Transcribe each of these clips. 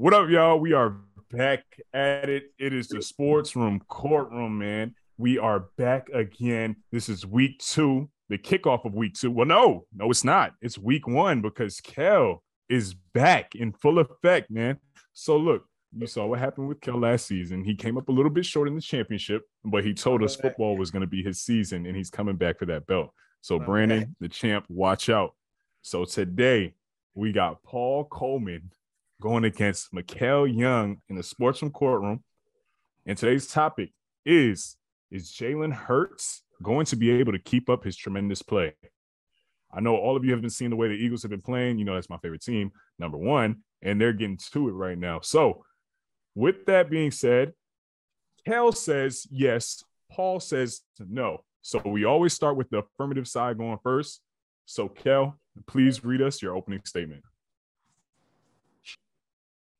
What up, y'all? We are back at it. It is the sports room courtroom, man. We are back again. This is week two, the kickoff of week two. Well, no, no, it's not. It's week one because Kel is back in full effect, man. So look, you saw what happened with Kel last season. He came up a little bit short in the championship, but he told us football was going to be his season, and he's coming back for that belt. So, Brandon, the champ, watch out. So today we got Paul Coleman going against Mikael Young in the Sportsroom courtroom. And today's topic is Is Jalen Hurts going to be able to keep up his tremendous play? I know all of you have been seeing the way the Eagles have been playing. You know, that's my favorite team, number one, and they're getting to it right now. So, with that being said, Kel says yes, Paul says no. So, we always start with the affirmative side going first. So, Kel, please read us your opening statement.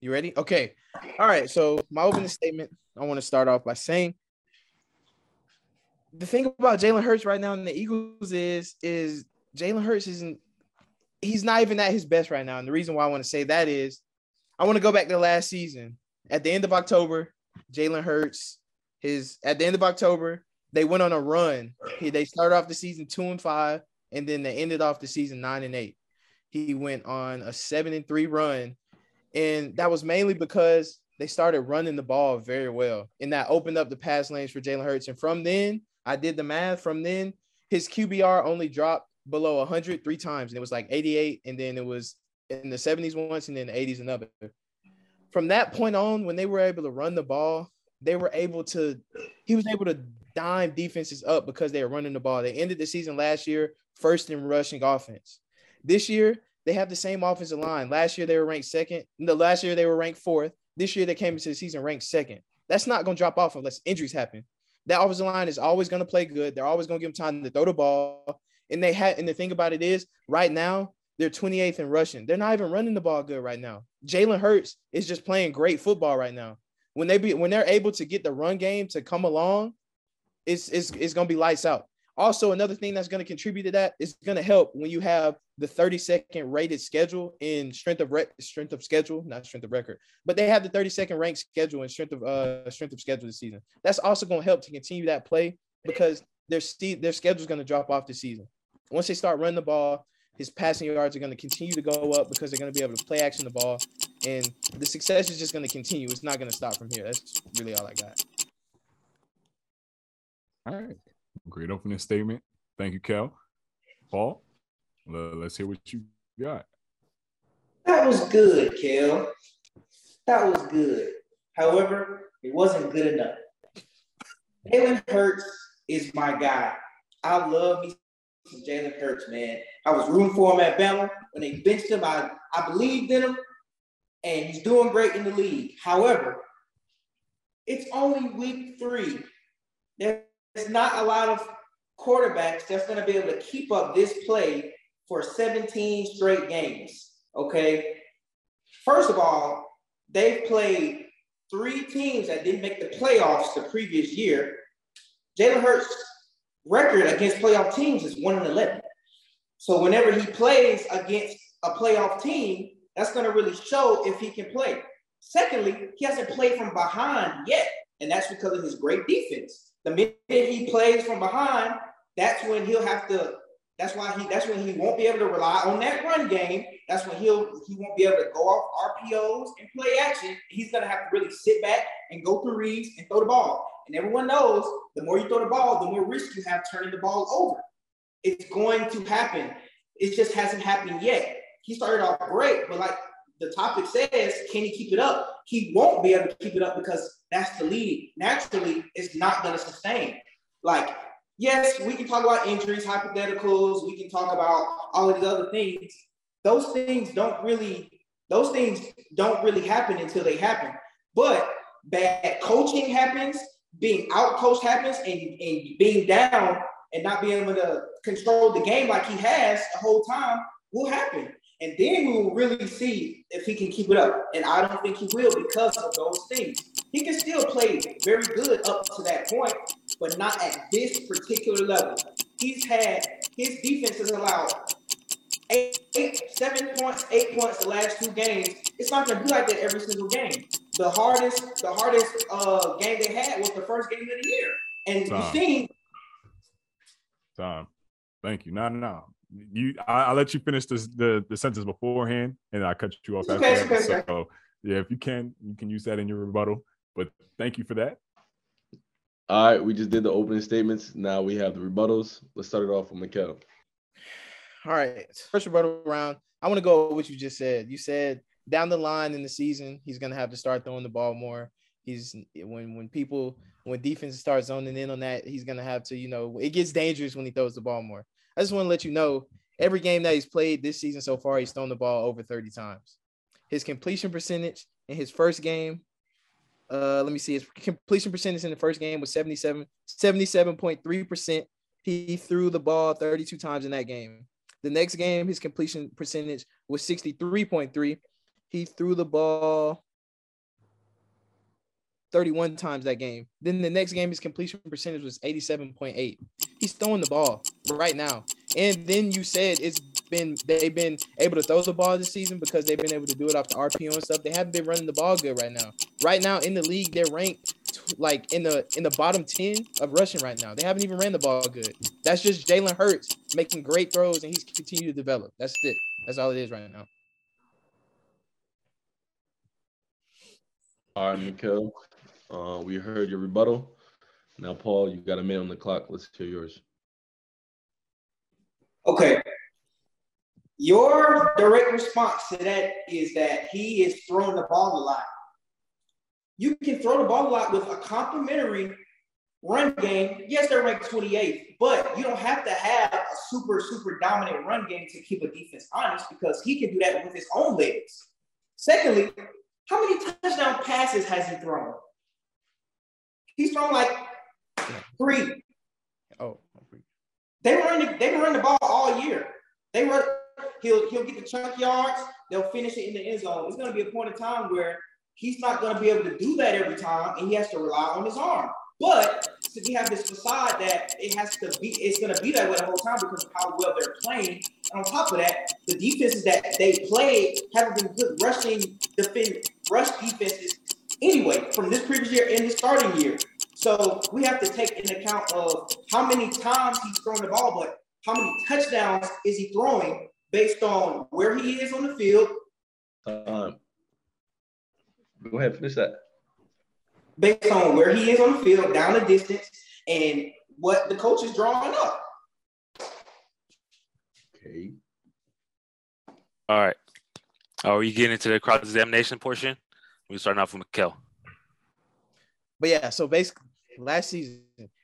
You ready? Okay. All right. So my opening statement, I want to start off by saying the thing about Jalen Hurts right now in the Eagles is is Jalen Hurts isn't he's not even at his best right now. And the reason why I want to say that is I want to go back to last season. At the end of October, Jalen Hurts, his at the end of October, they went on a run. He, they started off the season two and five, and then they ended off the season nine and eight. He went on a seven and three run and that was mainly because they started running the ball very well. And that opened up the pass lanes for Jalen Hurts. And from then, I did the math. From then, his QBR only dropped below 100 three times. And it was like 88. And then it was in the 70s once and then the 80s another. From that point on, when they were able to run the ball, they were able to, he was able to dime defenses up because they were running the ball. They ended the season last year first in rushing offense. This year, they have the same offensive line. Last year they were ranked second. The last year they were ranked fourth. This year they came into the season ranked second. That's not going to drop off unless injuries happen. That offensive line is always going to play good. They're always going to give them time to throw the ball. And they had, and the thing about it is, right now they're 28th in rushing. They're not even running the ball good right now. Jalen Hurts is just playing great football right now. When they be when they're able to get the run game to come along, it's it's, it's going to be lights out. Also, another thing that's going to contribute to that is going to help when you have the 32nd rated schedule in strength of re- strength of schedule, not strength of record, but they have the 32nd ranked schedule in strength of uh strength of schedule this season. That's also going to help to continue that play because their st- their schedule is going to drop off this season. Once they start running the ball, his passing yards are going to continue to go up because they're going to be able to play action the ball, and the success is just going to continue. It's not going to stop from here. That's really all I got. All right. Great opening statement. Thank you, Kel. Paul, let's hear what you got. That was good, Kel. That was good. However, it wasn't good enough. Jalen Hurts is my guy. I love me some Jalen Hurts, man. I was rooting for him at Bama. When they benched him, I, I believed in him, and he's doing great in the league. However, it's only week three. There's not a lot of quarterbacks that's going to be able to keep up this play for 17 straight games. Okay. First of all, they've played three teams that didn't make the playoffs the previous year. Jalen Hurts' record against playoff teams is 1 and 11. So whenever he plays against a playoff team, that's going to really show if he can play. Secondly, he hasn't played from behind yet, and that's because of his great defense. The minute he plays from behind, that's when he'll have to. That's why he. That's when he won't be able to rely on that run game. That's when he'll he won't be able to go off RPOs and play action. He's gonna have to really sit back and go through reads and throw the ball. And everyone knows the more you throw the ball, the more risk you have turning the ball over. It's going to happen. It just hasn't happened yet. He started off great, but like the topic says, can he keep it up? He won't be able to keep it up because that's the lead. Naturally, it's not going to sustain. Like, yes, we can talk about injuries, hypotheticals, we can talk about all of these other things. Those things don't really, those things don't really happen until they happen. But bad coaching happens, being out coached happens, and, and being down and not being able to control the game like he has the whole time will happen. And then we will really see if he can keep it up. And I don't think he will because of those things. He can still play very good up to that point, but not at this particular level. He's had his defense has allowed eight, eight, seven points, eight points the last two games. It's not gonna be like that every single game. The hardest, the hardest uh, game they had was the first game of the year, and Tom. you seen Tom, thank you. No, no, no. You, I, I let you finish this, the the sentence beforehand, and I cut you off It's after okay, that. okay, it's So, yeah, if you can, you can use that in your rebuttal. But thank you for that. All right, we just did the opening statements. Now we have the rebuttals. Let's start it off with Mikel. All right. First rebuttal round. I want to go with what you just said. You said down the line in the season, he's gonna have to start throwing the ball more. He's when when people when defense starts zoning in on that, he's gonna have to, you know, it gets dangerous when he throws the ball more. I just want to let you know every game that he's played this season so far, he's thrown the ball over 30 times. His completion percentage in his first game, uh, let me see, his completion percentage in the first game was 77, 77.3%. He threw the ball 32 times in that game. The next game, his completion percentage was 63.3. He threw the ball 31 times that game. Then the next game, his completion percentage was 87.8. He's throwing the ball right now. And then you said it's been they've been able to throw the ball this season because they've been able to do it off the RPO and stuff. They haven't been running the ball good right now. Right now in the league, they're ranked like in the in the bottom 10 of rushing right now. They haven't even ran the ball good. That's just Jalen Hurts making great throws and he's continued to develop. That's it. That's all it is right now. All right, Mikel. Uh, we heard your rebuttal. Now, Paul, you got a minute on the clock. Let's hear yours. Okay. Your direct response to that is that he is throwing the ball a lot. You can throw the ball a lot with a complementary run game. Yes, they're ranked 28th, but you don't have to have a super, super dominant run game to keep a defense honest because he can do that with his own legs. Secondly, how many touchdown passes has he thrown? He's thrown like three. Oh, They run the, they run the ball all year. They run. He'll he'll get the chunk yards. They'll finish it in the end zone. It's going to be a point in time where he's not going to be able to do that every time, and he has to rely on his arm. But so we have this facade that it has to be. It's going to be that way the whole time because of how well they're playing. And on top of that, the defenses that they play haven't been good rushing defend rush defenses anyway from this previous year and this starting year. So we have to take into account of how many times he's thrown the ball, but how many touchdowns is he throwing based on where he is on the field, Time. Go ahead, finish that. based on where he is on the field, down the distance, and what the coach is drawing up. Okay. All right. Are we getting into the cross examination portion? We're starting off with Mikel. But yeah, so basically last season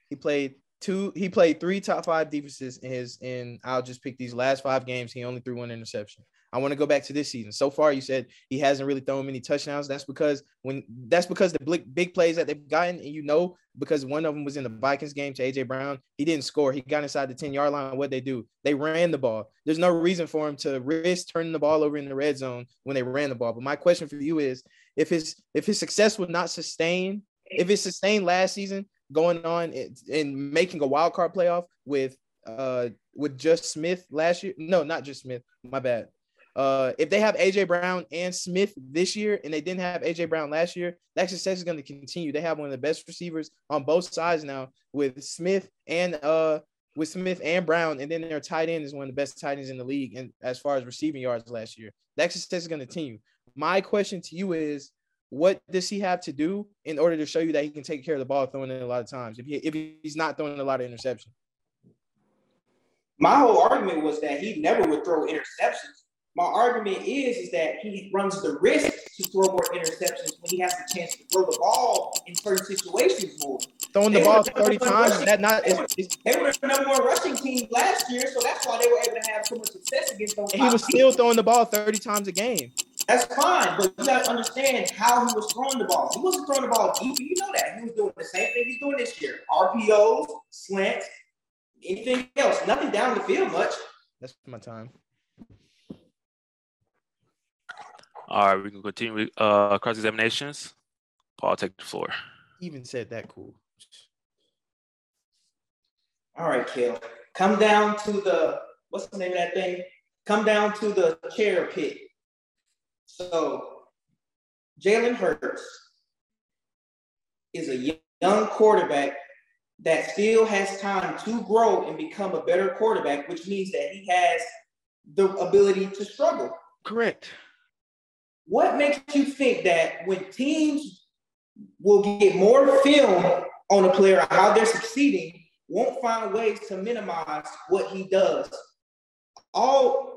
he played two he played three top five defenses in his and I'll just pick these last five games. He only threw one interception. I want to go back to this season. So far, you said he hasn't really thrown many touchdowns. That's because when that's because the big, big plays that they've gotten, and you know, because one of them was in the Vikings game to AJ Brown, he didn't score. He got inside the 10 yard line. What they do? They ran the ball. There's no reason for him to risk turning the ball over in the red zone when they ran the ball. But my question for you is if his if his success would not sustain, if it sustained last season, going on and- making a wild card playoff with uh with just Smith last year. No, not just Smith. My bad. Uh, if they have AJ Brown and Smith this year, and they didn't have AJ Brown last year, that success is going to continue. They have one of the best receivers on both sides now with Smith and uh with Smith and Brown, and then their tight end is one of the best tight ends in the league. And as far as receiving yards last year, that success is going to continue. My question to you is, what does he have to do in order to show you that he can take care of the ball throwing it a lot of times? If he if he's not throwing a lot of interceptions, My whole argument was that he never would throw interceptions. My argument is is that he runs the risk to throw more interceptions when he has the chance to throw the ball in certain situations more. throwing the ball thirty times, is that not is, is They were the number one rushing team last year, so that's why they were able to have so much success against those. and he was teams. still throwing the ball 30 times a game. That's fine, but you gotta understand how he was throwing the ball. He wasn't throwing the ball deep. You know that. He was doing the same thing he's doing this year. RPOs, slants, anything else. Nothing down the field much. That's my time. All right, we can continue with uh, cross examinations. Paul, take the floor. Even said that cool. All right, Kale. Come down to the what's the name of that thing? come down to the chair pit. So Jalen Hurts is a young quarterback that still has time to grow and become a better quarterback, which means that he has the ability to struggle. Correct. What makes you think that when teams will get more film on a player, how they're succeeding, won't find ways to minimize what he does? All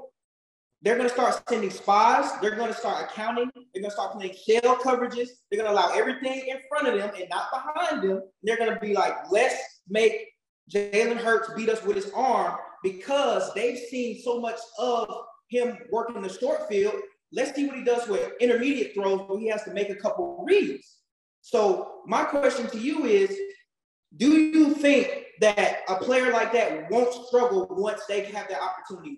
they're going to start sending spies. They're going to start accounting. They're going to start playing shell coverages. They're going to allow everything in front of them and not behind them. They're going to be like, let's make Jalen Hurts beat us with his arm because they've seen so much of him working the short field. Let's see what he does with intermediate throws where he has to make a couple reads. So my question to you is, do you think that a player like that won't struggle once they have the opportunity?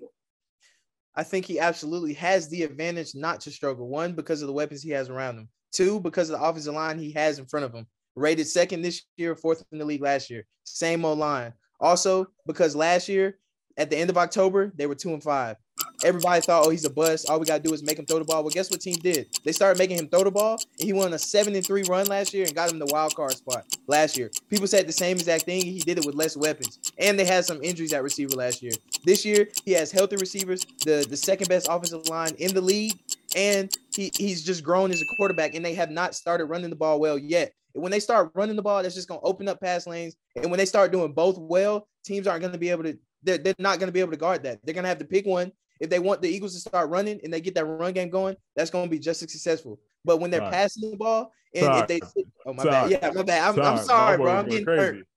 I think he absolutely has the advantage not to struggle. One, because of the weapons he has around him. Two, because of the offensive line he has in front of him. Rated second this year, fourth in the league last year. Same old line. Also, because last year, at the end of October, they were two and five. Everybody thought, oh, he's a bust. All we gotta do is make him throw the ball. Well, guess what team did? They started making him throw the ball, and he won a seven and three run last year and got him the wild card spot last year. People said the same exact thing. He did it with less weapons, and they had some injuries at receiver last year. This year, he has healthy receivers, the the second best offensive line in the league, and he he's just grown as a quarterback. And they have not started running the ball well yet. And when they start running the ball, that's just to open up pass lanes. And when they start doing both well, teams aren't to be able to. They're, they're not going to be able to guard that. They're going to have to pick one if they want the Eagles to start running and they get that run game going, that's going to be just as successful. But when they're passing the ball and sorry. if they, oh my sorry. bad, yeah, my bad. I'm sorry, I'm sorry bro. I'm getting crazy. hurt.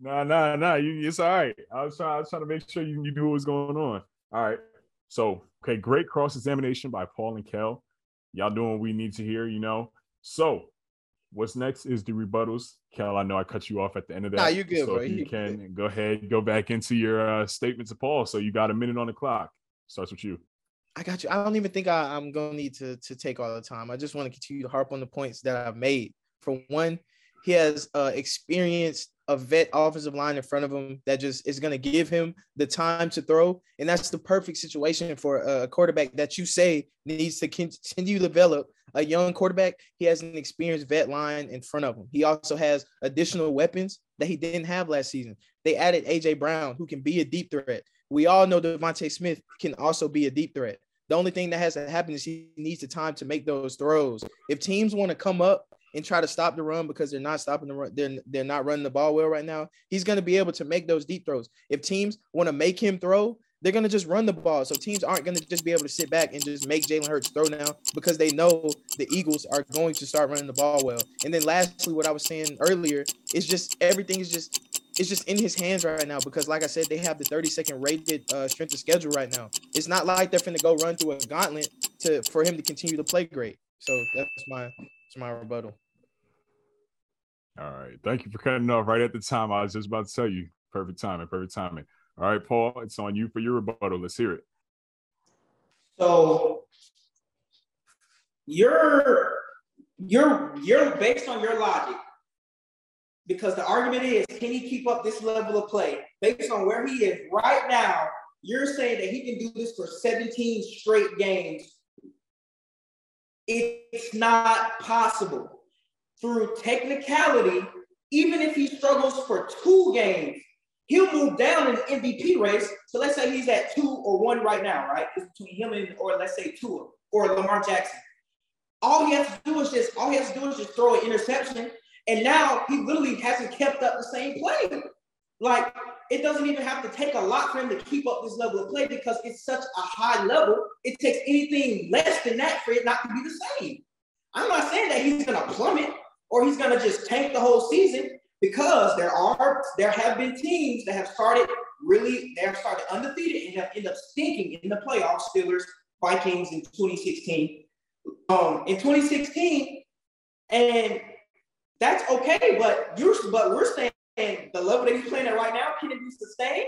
No, no, no. You, it's all right. I was trying, I was trying to make sure you, you knew what was going on. All right. So, okay, great cross examination by Paul and Kel. Y'all doing what we need to hear, you know. So, what's next is the rebuttals. Kel, I know I cut you off at the end of that. Nah, you good, so bro. You, you can good. go ahead, go back into your uh, statement to Paul. So you got a minute on the clock. Starts with you. I got you. I don't even think I, am gonna need to to take all the time. I just want to continue to harp on the points that I've made. For one, he has uh, experienced a vet offensive line in front of him that just is going to give him the time to throw. And that's the perfect situation for a quarterback that you say needs to continue to develop a young quarterback. He has an experienced vet line in front of him. He also has additional weapons that he didn't have last season. They added AJ Brown, who can be a deep threat. We all know DeVonta Smith can also be a deep threat. The only thing that has to happen is he needs the time to make those throws. If teams want to come up and try to stop the run because they're not stopping the run, they're, they're not running the ball well right now, he's going to be able to make those deep throws. If teams want to make him throw, they're going to just run the ball. So teams aren't going to just be able to sit back and just make Jalen Hurts throw now because they know the Eagles are going to start running the ball well. And then lastly, what I was saying earlier is just everything is just it's just in his hands right now because, like I said, they have the 32nd rated uh, strength of schedule right now. It's not like they're finna go run through a gauntlet to for him to continue to play great. So that's my that's my rebuttal. All right, thank you for cutting off right at the time. I was just about to tell you, perfect timing, perfect timing. All right, Paul, it's on you for your rebuttal. Let's hear it. So you're you're you're based on your logic because the argument is can he keep up this level of play based on where he is right now? You're saying that he can do this for 17 straight games. It's not possible. Through technicality, even if he struggles for two games, he'll move down in the MVP race. So let's say he's at two or one right now, right? It's between him and, or let's say Tua or Lamar Jackson. All he has to do is just, all he has to do is just throw an interception and now he literally hasn't kept up the same play. Like it doesn't even have to take a lot for him to keep up this level of play because it's such a high level. It takes anything less than that for it not to be the same. I'm not saying that he's gonna plummet or he's gonna just tank the whole season because there are there have been teams that have started really they have started undefeated and have ended up stinking in the playoffs. Steelers, Vikings in 2016. Um, in 2016, and that's okay. But you're but we're saying the level that he's playing at right now can it be sustained?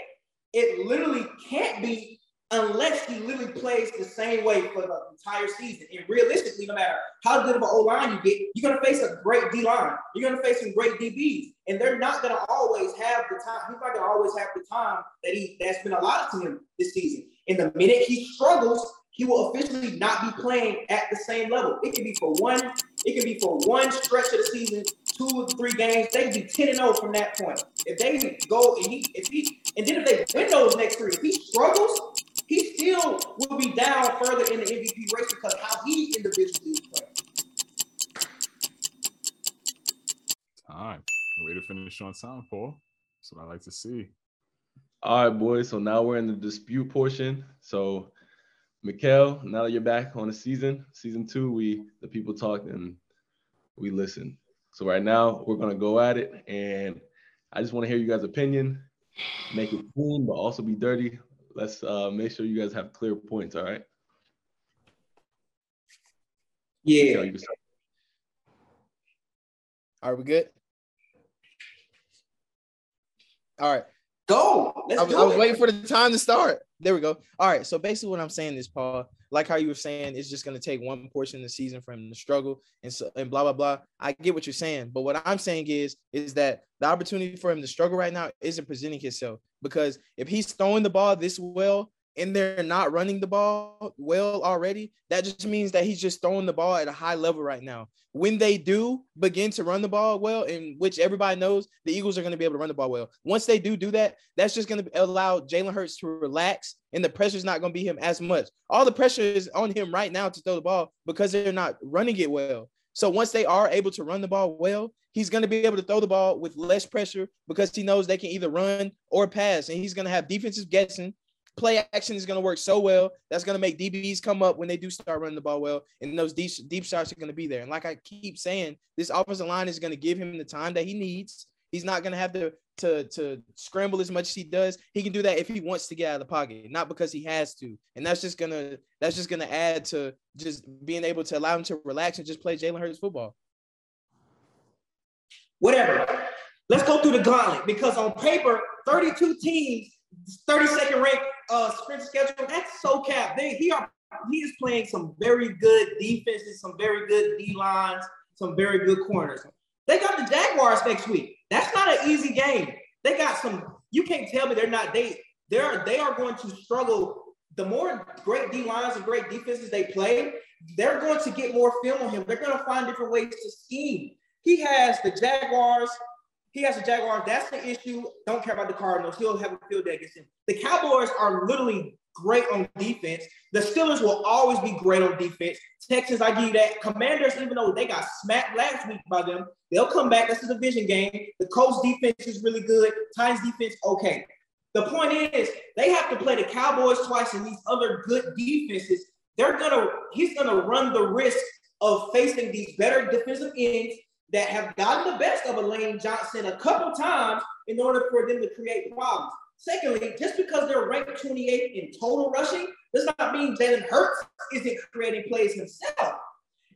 It literally can't be unless he literally plays the same way for the entire season. And realistically, no matter how good of an O line you get, you're gonna face a great D line. You're gonna face some great DBs, and they're not gonna always have the time. He's not gonna always have the time that he that's been allotted to him this season. And the minute he struggles, he will officially not be playing at the same level. It can be for one, it can be for one stretch of the season, two or three games. They can be 10 and 0 from that point. If they go and he if he and then if they win those next three, if he struggles, he still will be down further in the MVP race because how he individually is playing. Time. Way to finish on time, Paul. That's what I like to see. All right, boys. So now we're in the dispute portion. So, Mikhail, now that you're back on the season, season two, we the people talk and we listen. So right now we're gonna go at it, and I just want to hear you guys' opinion. Make it clean, but also be dirty. Let's uh, make sure you guys have clear points. All right. Yeah. Mikhail, you can. Are we good? All right. Go. Let's I was, do I was waiting for the time to start. There we go. All right. So basically, what I'm saying is, Paul, like how you were saying, it's just going to take one portion of the season for him to struggle and so and blah blah blah. I get what you're saying, but what I'm saying is, is that the opportunity for him to struggle right now isn't presenting himself because if he's throwing the ball this well and they're not running the ball well already, that just means that he's just throwing the ball at a high level right now. When they do begin to run the ball well, in which everybody knows the Eagles are going to be able to run the ball well. Once they do do that, that's just going to allow Jalen Hurts to relax, and the pressure's not going to be him as much. All the pressure is on him right now to throw the ball because they're not running it well. So once they are able to run the ball well, he's going to be able to throw the ball with less pressure because he knows they can either run or pass, and he's going to have defenses guessing play action is going to work so well. That's going to make DBs come up when they do start running the ball well, and those deep deep shots are going to be there. And like I keep saying, this offensive line is going to give him the time that he needs. He's not going to have to to to scramble as much as he does. He can do that if he wants to get out of the pocket, not because he has to. And that's just gonna that's just gonna add to just being able to allow him to relax and just play Jalen Hurts football. Whatever. Let's go through the gauntlet because on paper, 32 teams, 32nd ranked uh sprint schedule. That's so cap. They he are he is playing some very good defenses, some very good D lines, some very good corners. They got the Jaguars next week. That's not an easy game. They got some. You can't tell me they're not. They they are they are going to struggle. The more great D lines and great defenses they play, they're going to get more film on him. They're going to find different ways to scheme. He has the Jaguars. He has the Jaguars. That's the issue. Don't care about the Cardinals. He'll have a field day against him. The Cowboys are literally great on defense. The Steelers will always be great on defense. Texans, I give you that. Commanders, even though they got smacked last week by them, they'll come back. That's a division game. The Colts defense is really good. Titans defense, okay. The point is, they have to play the Cowboys twice and these other good defenses. They're gonna, he's gonna run the risk of facing these better defensive ends that have gotten the best of Lane Johnson a couple times in order for them to create problems. Secondly, just because they're ranked 28 in total rushing does not mean Jalen Hurts isn't creating plays himself.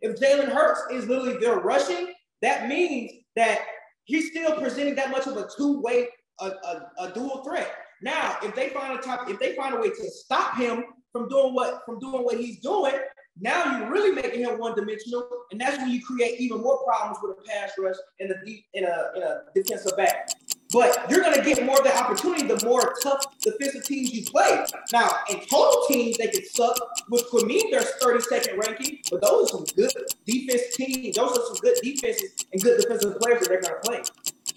If Jalen Hurts is literally their rushing, that means that he's still presenting that much of a two-way, a, a, a dual threat. Now, if they find a top, if they find a way to stop him from doing what from doing what he's doing, now you're really making him one-dimensional, and that's when you create even more problems with a pass rush in a deep in a in a defensive back. But you're gonna get more of the opportunity the more tough defensive teams you play. Now, in total teams, they could suck, which could mean there's 32nd ranking, but those are some good defense teams. Those are some good defenses and good defensive players that they're gonna play.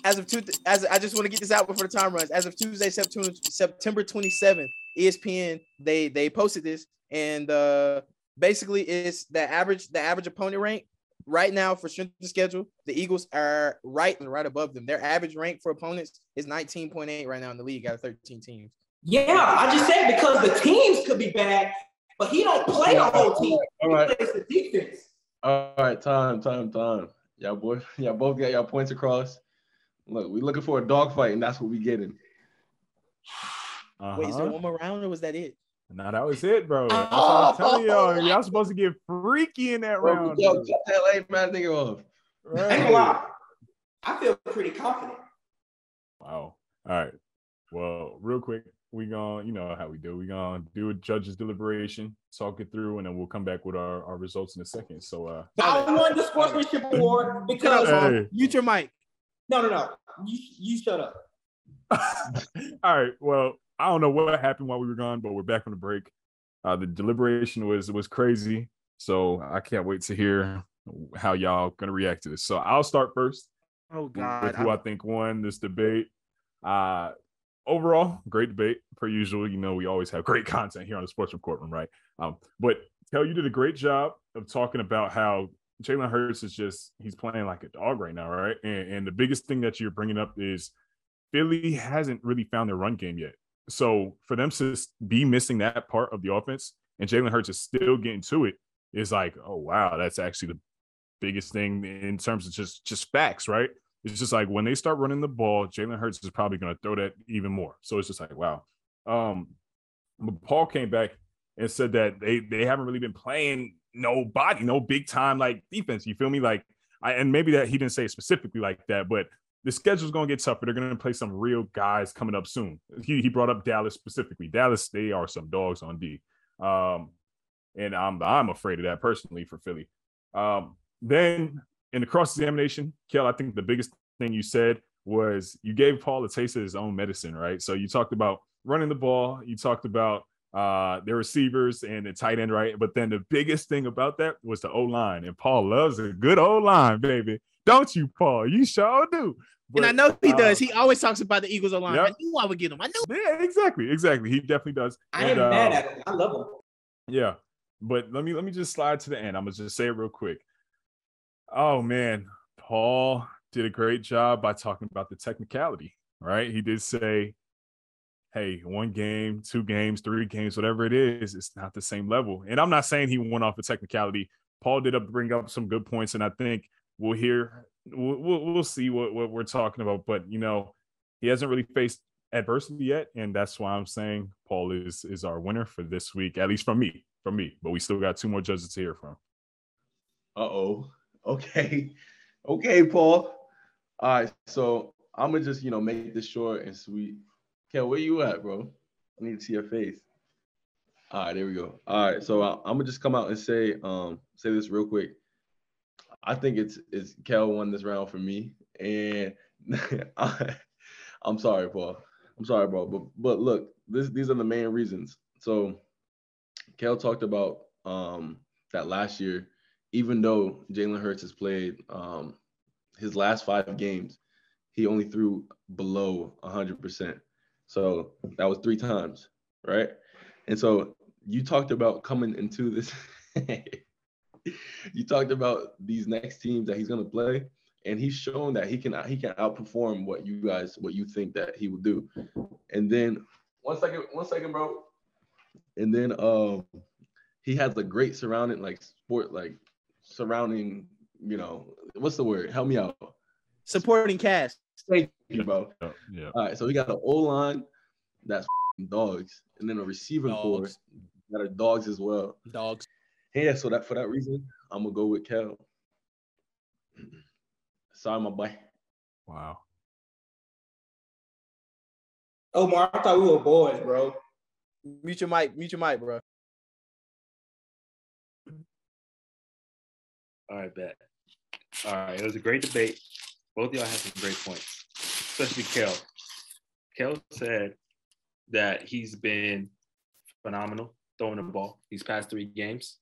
As of two, as I just want to get this out before the time runs. As of Tuesday, September September 27th, ESPN they they posted this, and uh basically it's the average the average opponent rank right now for strength of schedule. The Eagles are right and right above them. Their average rank for opponents is 19.8 right now in the league out of 13 teams. Yeah, I just said because the teams could be bad, but he don't play the whole team. All He plays the defense. All right, time, time, time. Y'all boy, y'all both got y'all points across. Look, we're looking for a dogfight, and that's what we getting. Uh-huh. Wait, is there one more round or was that it? No, that was it, bro. That's what Oh. I'm telling y'all. Y'all supposed to get freaky in that Bro, round. yo, cut that lame man nigga off. I Right. I feel pretty confident. Wow. All right. Well, real quick, we gonna, you know how we do. We gonna do a judge's deliberation, talk it through, and then we'll come back with our, our results in a second. So uh I won the sportsmanship award because Hey. Mute your mic. no, no, no. You you shut up. all right. Well, I don't know what happened while we were gone, but we're back from the break. Uh, the deliberation was was crazy, so I can't wait to hear how y'all gonna react to this. So I'll start first. Oh with God. who I think won this debate. Uh overall, great debate per usual. You know, we always have great content here on the Sports Room Courtroom, right? Um, but Kel, you did a great job of talking about how Jalen Hurts is just he's playing like a dog right now, right? And, and the biggest thing that you're bringing up is Philly hasn't really found their run game yet. So for them to be missing that part of the offense and Jalen Hurts is still getting to it is like, oh wow, that's actually the biggest thing in terms of just just facts, right? It's just like when they start running the ball, Jalen Hurts is probably going to throw that even more. So it's just like, wow. Um, but Paul came back and said that they they haven't really been playing no body, no big time like defense. You feel me? Like, I and maybe that he didn't say specifically like that, but the schedule's going to get tougher. They're going to play some real guys coming up soon. He he brought up Dallas specifically. Dallas, they are some dogs on D. Um, and I'm I'm afraid of that personally for Philly. Um, then in the cross examination, Kel, I think the biggest thing you said was you gave Paul a taste of his own medicine, right? So you talked about running the ball, you talked about uh their receivers and the tight end, right? But then the biggest thing about that was the O line, and Paul loves a good O line, baby. Don't you, Paul? You sure do. And I know he uh, does. He always talks about the Eagles line. I knew I would get him. I knew. Yeah, exactly, exactly. He definitely does. I And, ain't mad uh, at him. I love him. Yeah. But let me let me just slide to the end. I'm gonna just say it real quick. Oh man, Paul did a great job by talking about the technicality, right? He did say, hey, one game, two games, three games, whatever it is, it's not the same level. And I'm not saying he went off a technicality. Paul did up bring up some good points, and I think we'll hear we'll we'll, see what, what we're talking about. But you know, he hasn't really faced adversity yet, and that's why I'm saying Paul is is our winner for this week, at least from me, from me. But we still got two more judges to hear from. Uh oh. Okay. Okay, Paul. All right. So I'm gonna just you know make this short and sweet. Kel, where you at, bro? I need to see your face. All right, there we go. All right, so I'm gonna just come out and say um say this real quick. I think it's it's Kel won this round for me, and I, I'm sorry, Paul. I'm sorry, bro. But but look, this these are the main reasons. So Kel talked about um that last year even though Jalen Hurts has played um, his last five games, he only threw below 100%. So that was three times, right? And so you talked about coming into this. you talked about these next teams that he's going to play, and he's shown that he can he can outperform what you guys what you think that he will do. And then one second, one second, bro. And then um, he has a great surrounding like sport like surrounding, you know, what's the word? Help me out. Supporting cast. Thank you, bro. Oh, yeah. All right, so we got an O line that's dogs, and then a receiving core that are dogs as well. Dogs. Yeah, so that for that reason, I'm gonna go with Kel. Sorry, my boy. Wow. Oh, Omar, I thought we were boys, bro. Mute your mic. Mute your mic, bro. All right, bet. All right, it was a great debate. Both of y'all had some great points, especially Kel. Kel said that he's been phenomenal throwing the ball these past three games.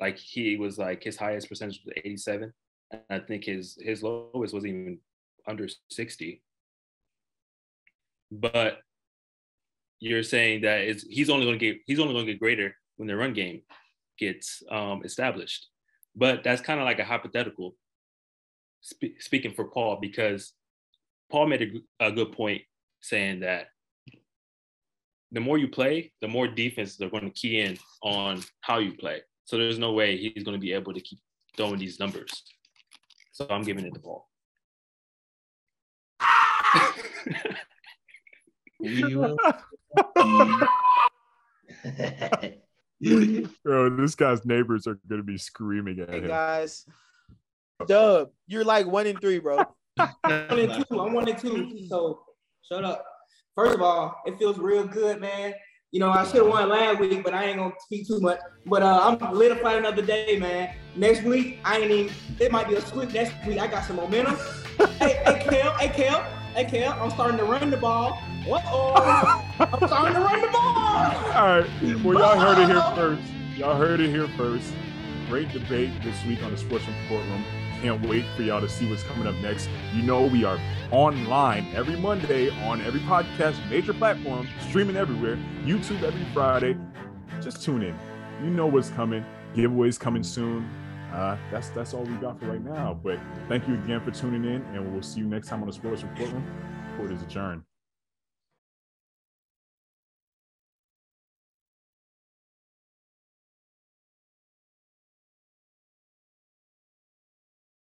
Like he was like his highest percentage was 87. And I think his his lowest was even under 60. But you're saying that it's, he's only going to get he's only going to get greater when the run game gets um, established. But that's kind of like a hypothetical. Spe- speaking for Paul, because Paul made a good point saying that the more you play, the more defense they're going to key in on how you play. So there's no way he's going to be able to keep throwing these numbers. So I'm giving it the ball. Bro, this guy's neighbors are gonna be screaming at Hey him. guys. Dub, you're like one in three, bro. one and two. I'm one and two. So shut up. First of all, it feels real good, man. You know, I should have won last week, but I ain't gonna speak too much. But uh, I'm litifying another day, man. Next week, I ain't even. It might be a squeak next week. I got some momentum. hey, hey, Kel, hey, Kel, hey, Kel. I'm starting to run the ball. What? Oh, I'm starting to run the ball. All right. Well, y'all heard it here first. Y'all heard it here first. Great debate this week on the Sportsroom Courtroom. Can't wait for y'all to see what's coming up next. You know, we are online every Monday on every podcast, major platform, streaming everywhere, YouTube every Friday. Just tune in. You know what's coming. Giveaways coming soon. Uh, that's that's all we got for right now. But thank you again for tuning in, and we'll see you next time on the Sportsroom Courtroom. Court is adjourned.